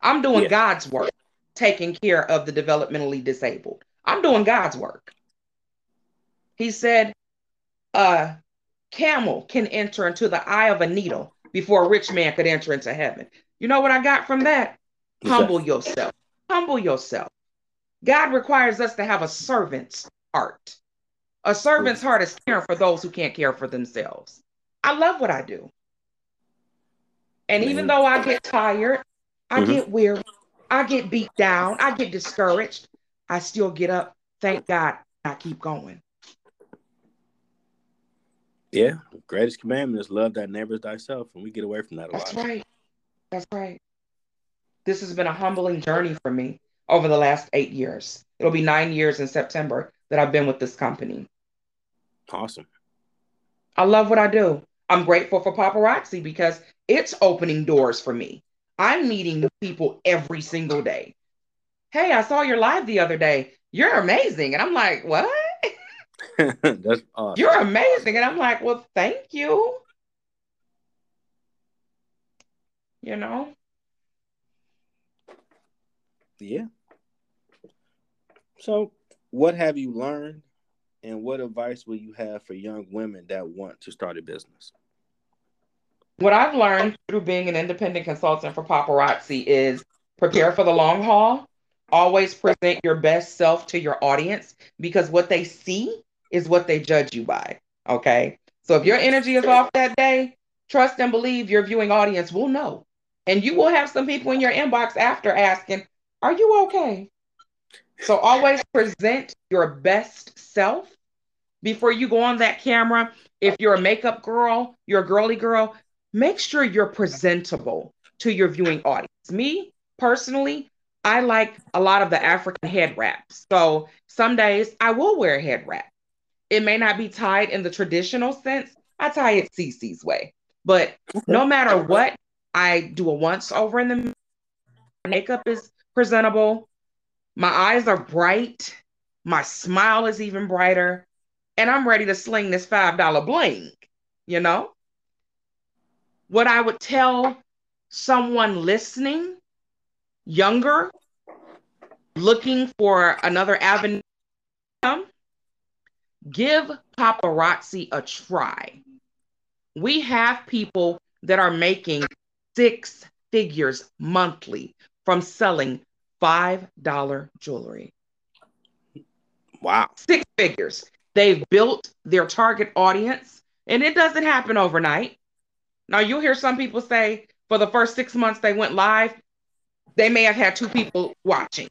S2: I'm doing yeah. God's work, taking care of the developmentally disabled. I'm doing God's work. He said, a camel can enter into the eye of a needle before a rich man could enter into heaven. You know what I got from that? Humble yourself. Humble yourself. God requires us to have a servant's heart. A servant's heart is caring for those who can't care for themselves. I love what I do. And even though I get tired, I mm-hmm. get weary, I get beat down, I get discouraged, I still get up. Thank God I keep going.
S1: Yeah, greatest commandment is love thy neighbor as thyself, and we get away from that a
S2: That's
S1: lot.
S2: That's right. That's right. This has been a humbling journey for me over the last eight years. It'll be nine years in September that I've been with this company.
S1: Awesome.
S2: I love what I do. I'm grateful for paparazzi because it's opening doors for me. I'm meeting new people every single day. Hey, I saw your live the other day. You're amazing. And I'm like, what? <laughs>
S1: That's awesome.
S2: You're amazing. And I'm like, well, thank you. You know?
S1: Yeah. So, what have you learned and what advice will you have for young women that want to start a business?
S2: what I've learned through being an independent consultant for paparazzi is prepare for the long haul, Always present your best self to your audience because what they see is what they judge you by. Okay. So if your energy is off that day, trust and believe your viewing audience will know. And you will have some people in your inbox after asking, Are you okay? So always present your best self before you go on that camera. If you're a makeup girl, you're a girly girl, make sure you're presentable to your viewing audience. Me personally, I like a lot of the African head wraps. So some days I will wear a head wrap. It may not be tied in the traditional sense. I tie it CC's way. But no matter what, I do a once over in the makeup is presentable. My eyes are bright. My smile is even brighter. And I'm ready to sling this $5 bling, you know? What I would tell someone listening, younger, looking for another avenue, give paparazzi a try. We have people that are making six figures monthly from selling $5 jewelry.
S1: Wow.
S2: Six figures. They've built their target audience, and it doesn't happen overnight. Now, you'll hear some people say for the first six months they went live, they may have had two people watching.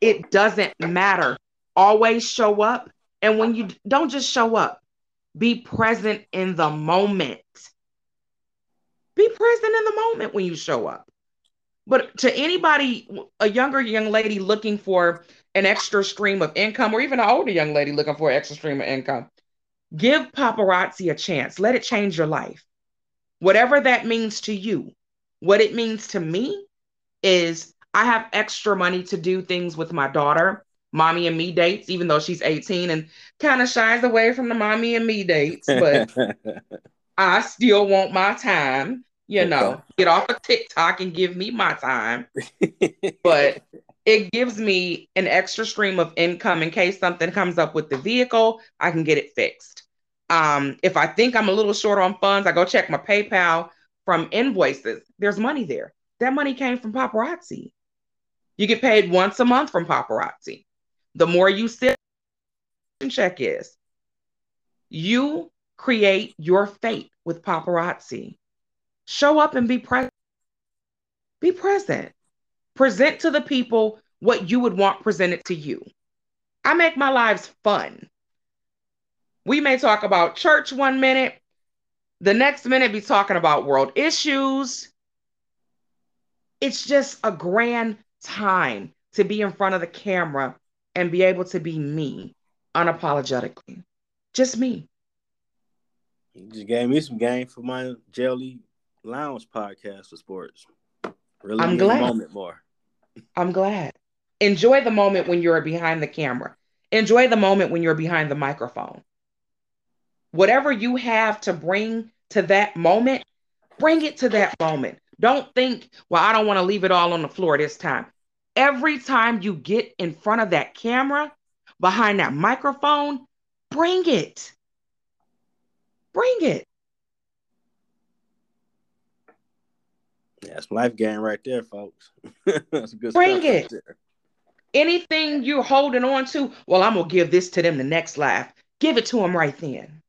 S2: It doesn't matter. Always show up. And when you don't just show up, be present in the moment. Be present in the moment when you show up. But to anybody, a younger young lady looking for an extra stream of income, or even an older young lady looking for an extra stream of income, give paparazzi a chance. Let it change your life. Whatever that means to you. What it means to me is I have extra money to do things with my daughter, mommy and me dates, even though she's 18 and kind of shies away from the mommy and me dates. But <laughs> I still want my time you know, get off of TikTok and give me my time. but it gives me an extra stream of income in case something comes up with the vehicle, I can get it fixed. Um, if I think I'm a little short on funds, I go check my PayPal from invoices. There's money there. That money came from paparazzi. You get paid once a month from paparazzi. The more you sit check is, you create your fate with paparazzi. Show up and be present. Be present. Present to the people what you would want presented to you. I make my lives fun. We may talk about church one minute, the next minute be talking about world issues. It's just a grand time to be in front of the camera and be able to be me unapologetically. Just me.
S1: You just gave me some game for my jelly Lounge podcast for sports.
S2: Really I'm glad. moment more. I'm glad. Enjoy the moment when you're behind the camera. Enjoy the moment when you're behind the microphone. Whatever you have to bring to that moment, bring it to that moment. Don't think, well, I don't want to leave it all on the floor this time. Every time you get in front of that camera, behind that microphone, bring it. Bring it.
S1: That's life game right there, folks. <laughs>
S2: That's good Bring it. Right Anything you're holding on to, well, I'm gonna give this to them the next life. Give it to them right then.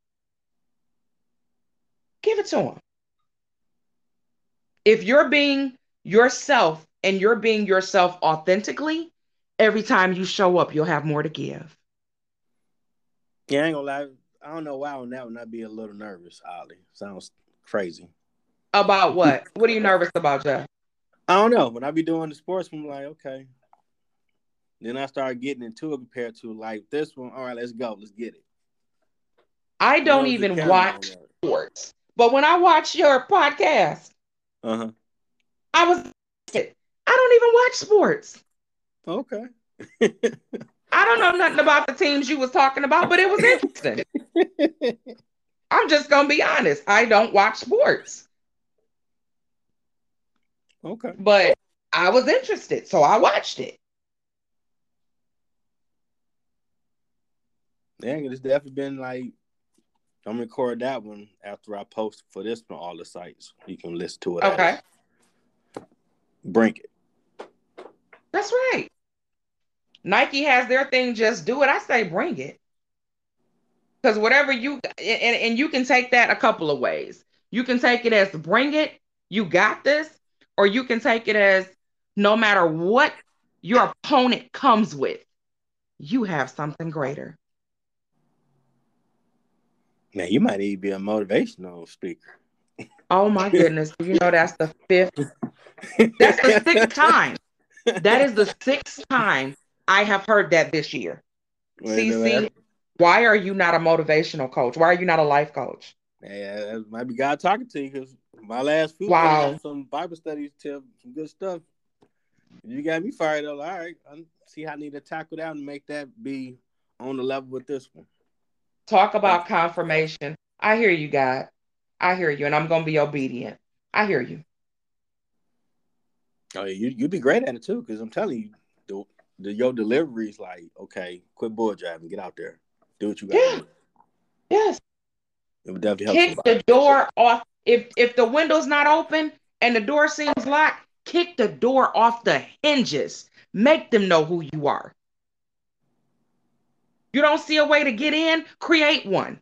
S2: Give it to them. If you're being yourself and you're being yourself authentically, every time you show up, you'll have more to give.
S1: Yeah, I ain't gonna lie. I don't know why on that one I'd be a little nervous, Ollie. Sounds crazy.
S2: About what? what are you nervous about, Jeff?
S1: I don't know. When I be doing the sports, I'm like, okay. Then I start getting into it compared to like this one. All right, let's go. Let's get it.
S2: I don't even watch sports, but when I watch your podcast,
S1: uh-huh.
S2: I was I don't even watch sports.
S1: Okay.
S2: I don't know nothing about the teams you was talking about, but it was interesting. <laughs> I'm just gonna be honest. I don't watch sports.
S1: Okay.
S2: But I was interested, so I watched it.
S1: Yeah, it's definitely been like I'm gonna record that one after I post for this on all the sites. You can listen to it.
S2: Okay.
S1: Bring it.
S2: That's right. Nike has their thing, just do it. I say bring it. Because whatever you and, and you can take that a couple of ways. You can take it as bring it, you got this, or you can take it as no matter what your opponent comes with, you have something greater.
S1: Man, you might need to be a motivational speaker.
S2: Oh my goodness. you know that's the fifth? That's the sixth <laughs> time. That is the sixth time I have heard that this year. CC, why are you not a motivational coach? Why are you not a life coach?
S1: Yeah, that might be God talking to you because my last few
S2: wow.
S1: some Bible studies some good stuff. You got me fired up. All right, I see how I need to tackle that and make that be on the level with this one.
S2: Talk about confirmation. I hear you, God. I hear you, and I'm gonna be obedient. I hear you.
S1: Oh, you you'd be great at it too, because I'm telling you, the, the your delivery is like, okay, quit bull driving, get out there, do what you got. Yeah.
S2: Yes.
S1: It would definitely
S2: help. Kick somebody. the door off. If if the window's not open and the door seems locked, kick the door off the hinges. Make them know who you are. You don't see a way to get in, create one.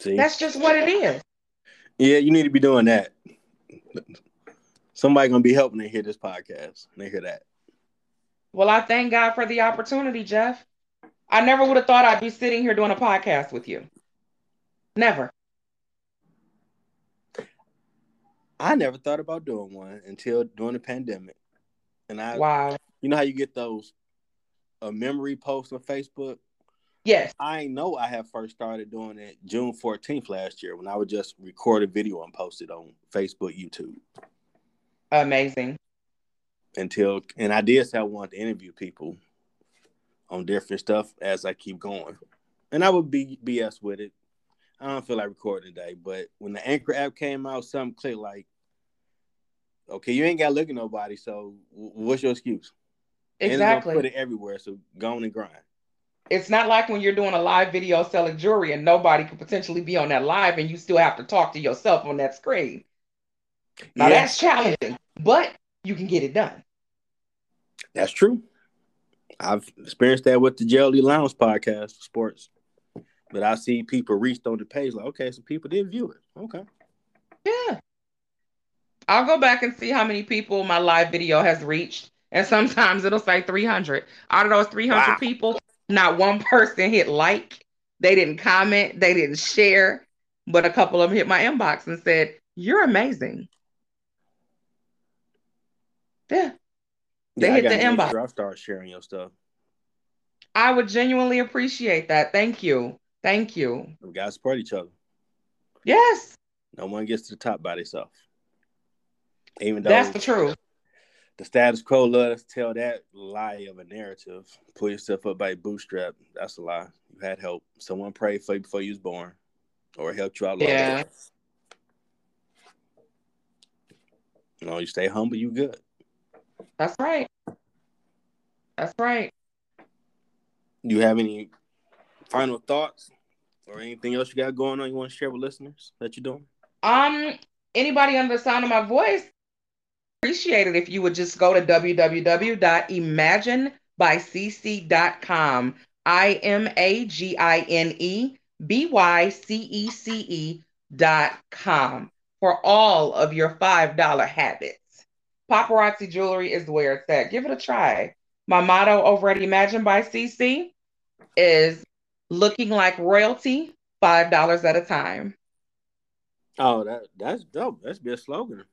S2: See? That's just what it is.
S1: Yeah, you need to be doing that. Somebody gonna be helping to hear this podcast. They hear that.
S2: Well, I thank God for the opportunity, Jeff. I never would have thought I'd be sitting here doing a podcast with you. Never.
S1: I never thought about doing one until during the pandemic. And I
S2: wow.
S1: You know how you get those a memory post on Facebook?
S2: Yes.
S1: I know I have first started doing it June 14th last year when I would just record a video and post it on Facebook, YouTube.
S2: Amazing.
S1: Until and I did say I wanted to interview people on different stuff as I keep going. And I would be BS with it. I don't feel like recording today, but when the Anchor app came out, something clicked like, okay, you ain't got to look at nobody, so what's your excuse?
S2: Exactly.
S1: put it everywhere, so go on and grind.
S2: It's not like when you're doing a live video selling jewelry and nobody could potentially be on that live and you still have to talk to yourself on that screen. Now yeah. that's challenging, but you can get it done.
S1: That's true. I've experienced that with the Jelly Lounge podcast, sports. But I see people reached on the page like, okay, so people did view it. Okay.
S2: Yeah. I'll go back and see how many people my live video has reached. And sometimes it'll say 300. Out of those 300 wow. people, not one person hit like. They didn't comment. They didn't share. But a couple of them hit my inbox and said, You're amazing. Yeah. They yeah, hit the inbox.
S1: Sure I start sharing your stuff.
S2: I would genuinely appreciate that. Thank you. Thank you.
S1: We gotta support each other.
S2: Yes.
S1: No one gets to the top by themselves. Even though
S2: that's the truth.
S1: The status quo let us tell that lie of a narrative. Pull yourself up by bootstrap. That's a lie. You had help. Someone prayed for you before you was born, or helped you out.
S2: Yeah.
S1: You know, you stay humble, you good.
S2: That's right. That's right.
S1: Do you have any final thoughts or anything else you got going on you want to share with listeners that you're doing?
S2: Um, anybody under the sound of my voice, appreciate it if you would just go to www.imaginebycece.com. I M A G I N E B Y C E C E dot com for all of your $5 habits. Paparazzi jewelry is where it's at. Give it a try. My motto over at Imagine by CC is looking like royalty, five dollars at a time.
S1: Oh, that that's dope. That's be a slogan.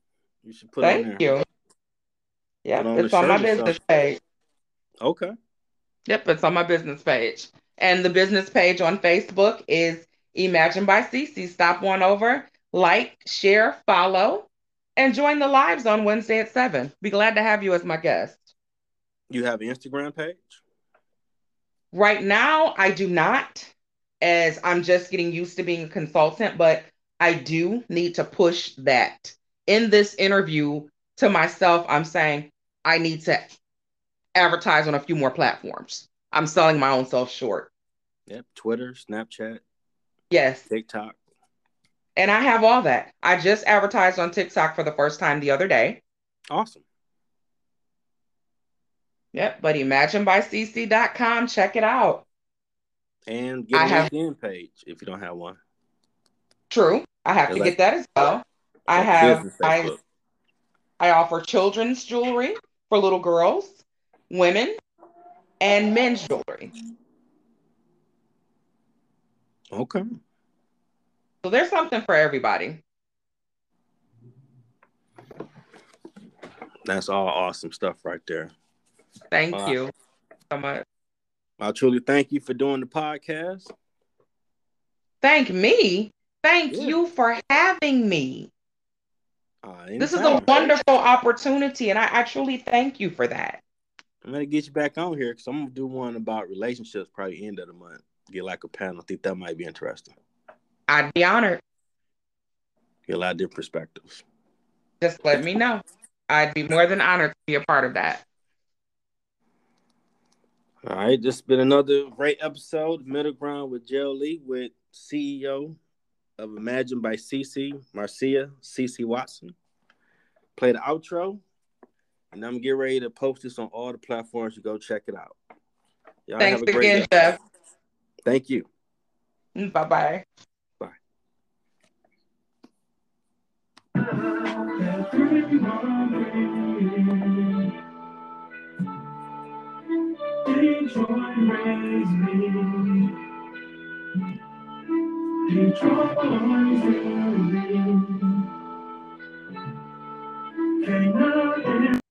S1: You should put
S2: Thank
S1: on there.
S2: you. Yeah, on it's on my business page.
S1: Okay.
S2: Yep, it's on my business page. And the business page on Facebook is Imagine by CC. Stop one over, like, share, follow, and join the lives on Wednesday at 7. Be glad to have you as my guest.
S1: You have an Instagram page?
S2: Right now, I do not, as I'm just getting used to being a consultant, but I do need to push that. In this interview to myself, I'm saying I need to advertise on a few more platforms. I'm selling my own self short.
S1: Yep, Twitter, Snapchat.
S2: Yes.
S1: TikTok.
S2: And I have all that. I just advertised on TikTok for the first time the other day.
S1: Awesome.
S2: Yep, but imaginebycece.com, check it out.
S1: And get
S2: I
S1: a
S2: have-
S1: LinkedIn page if you don't have one.
S2: True. I have to
S1: like-
S2: get that as well. I have I I offer children's jewelry for little girls, women, and men's jewelry.
S1: Okay.
S2: So there's something for everybody.
S1: That's all awesome stuff right there.
S2: Thank
S1: Wow.
S2: you so much.
S1: I truly thank you for doing the podcast.
S2: Thank me. Thank
S1: Yeah.
S2: you for having me.
S1: Uh,
S2: This is a wonderful opportunity, and I, I truly thank you for that.
S1: I'm gonna get you back on here because I'm gonna do one about relationships probably end of the month. Get like a panel. I think that might be interesting.
S2: I'd be honored.
S1: Get a lot of different perspectives.
S2: Just let me know. I'd be more than honored to be a part of that.
S1: All right, this has been another great episode, Middle Ground with Joe Lee, with CEO of Imagine by CC, Marcia CC Watson. Play the outro, and I'm getting ready to post this on all the platforms. You go check it out. Y'all
S2: Thanks
S1: have a great
S2: again,
S1: day.
S2: Jeff.
S1: Thank you.
S2: Mm, bye bye bye.
S3: Detroit raised me. Detroit raised me. Can't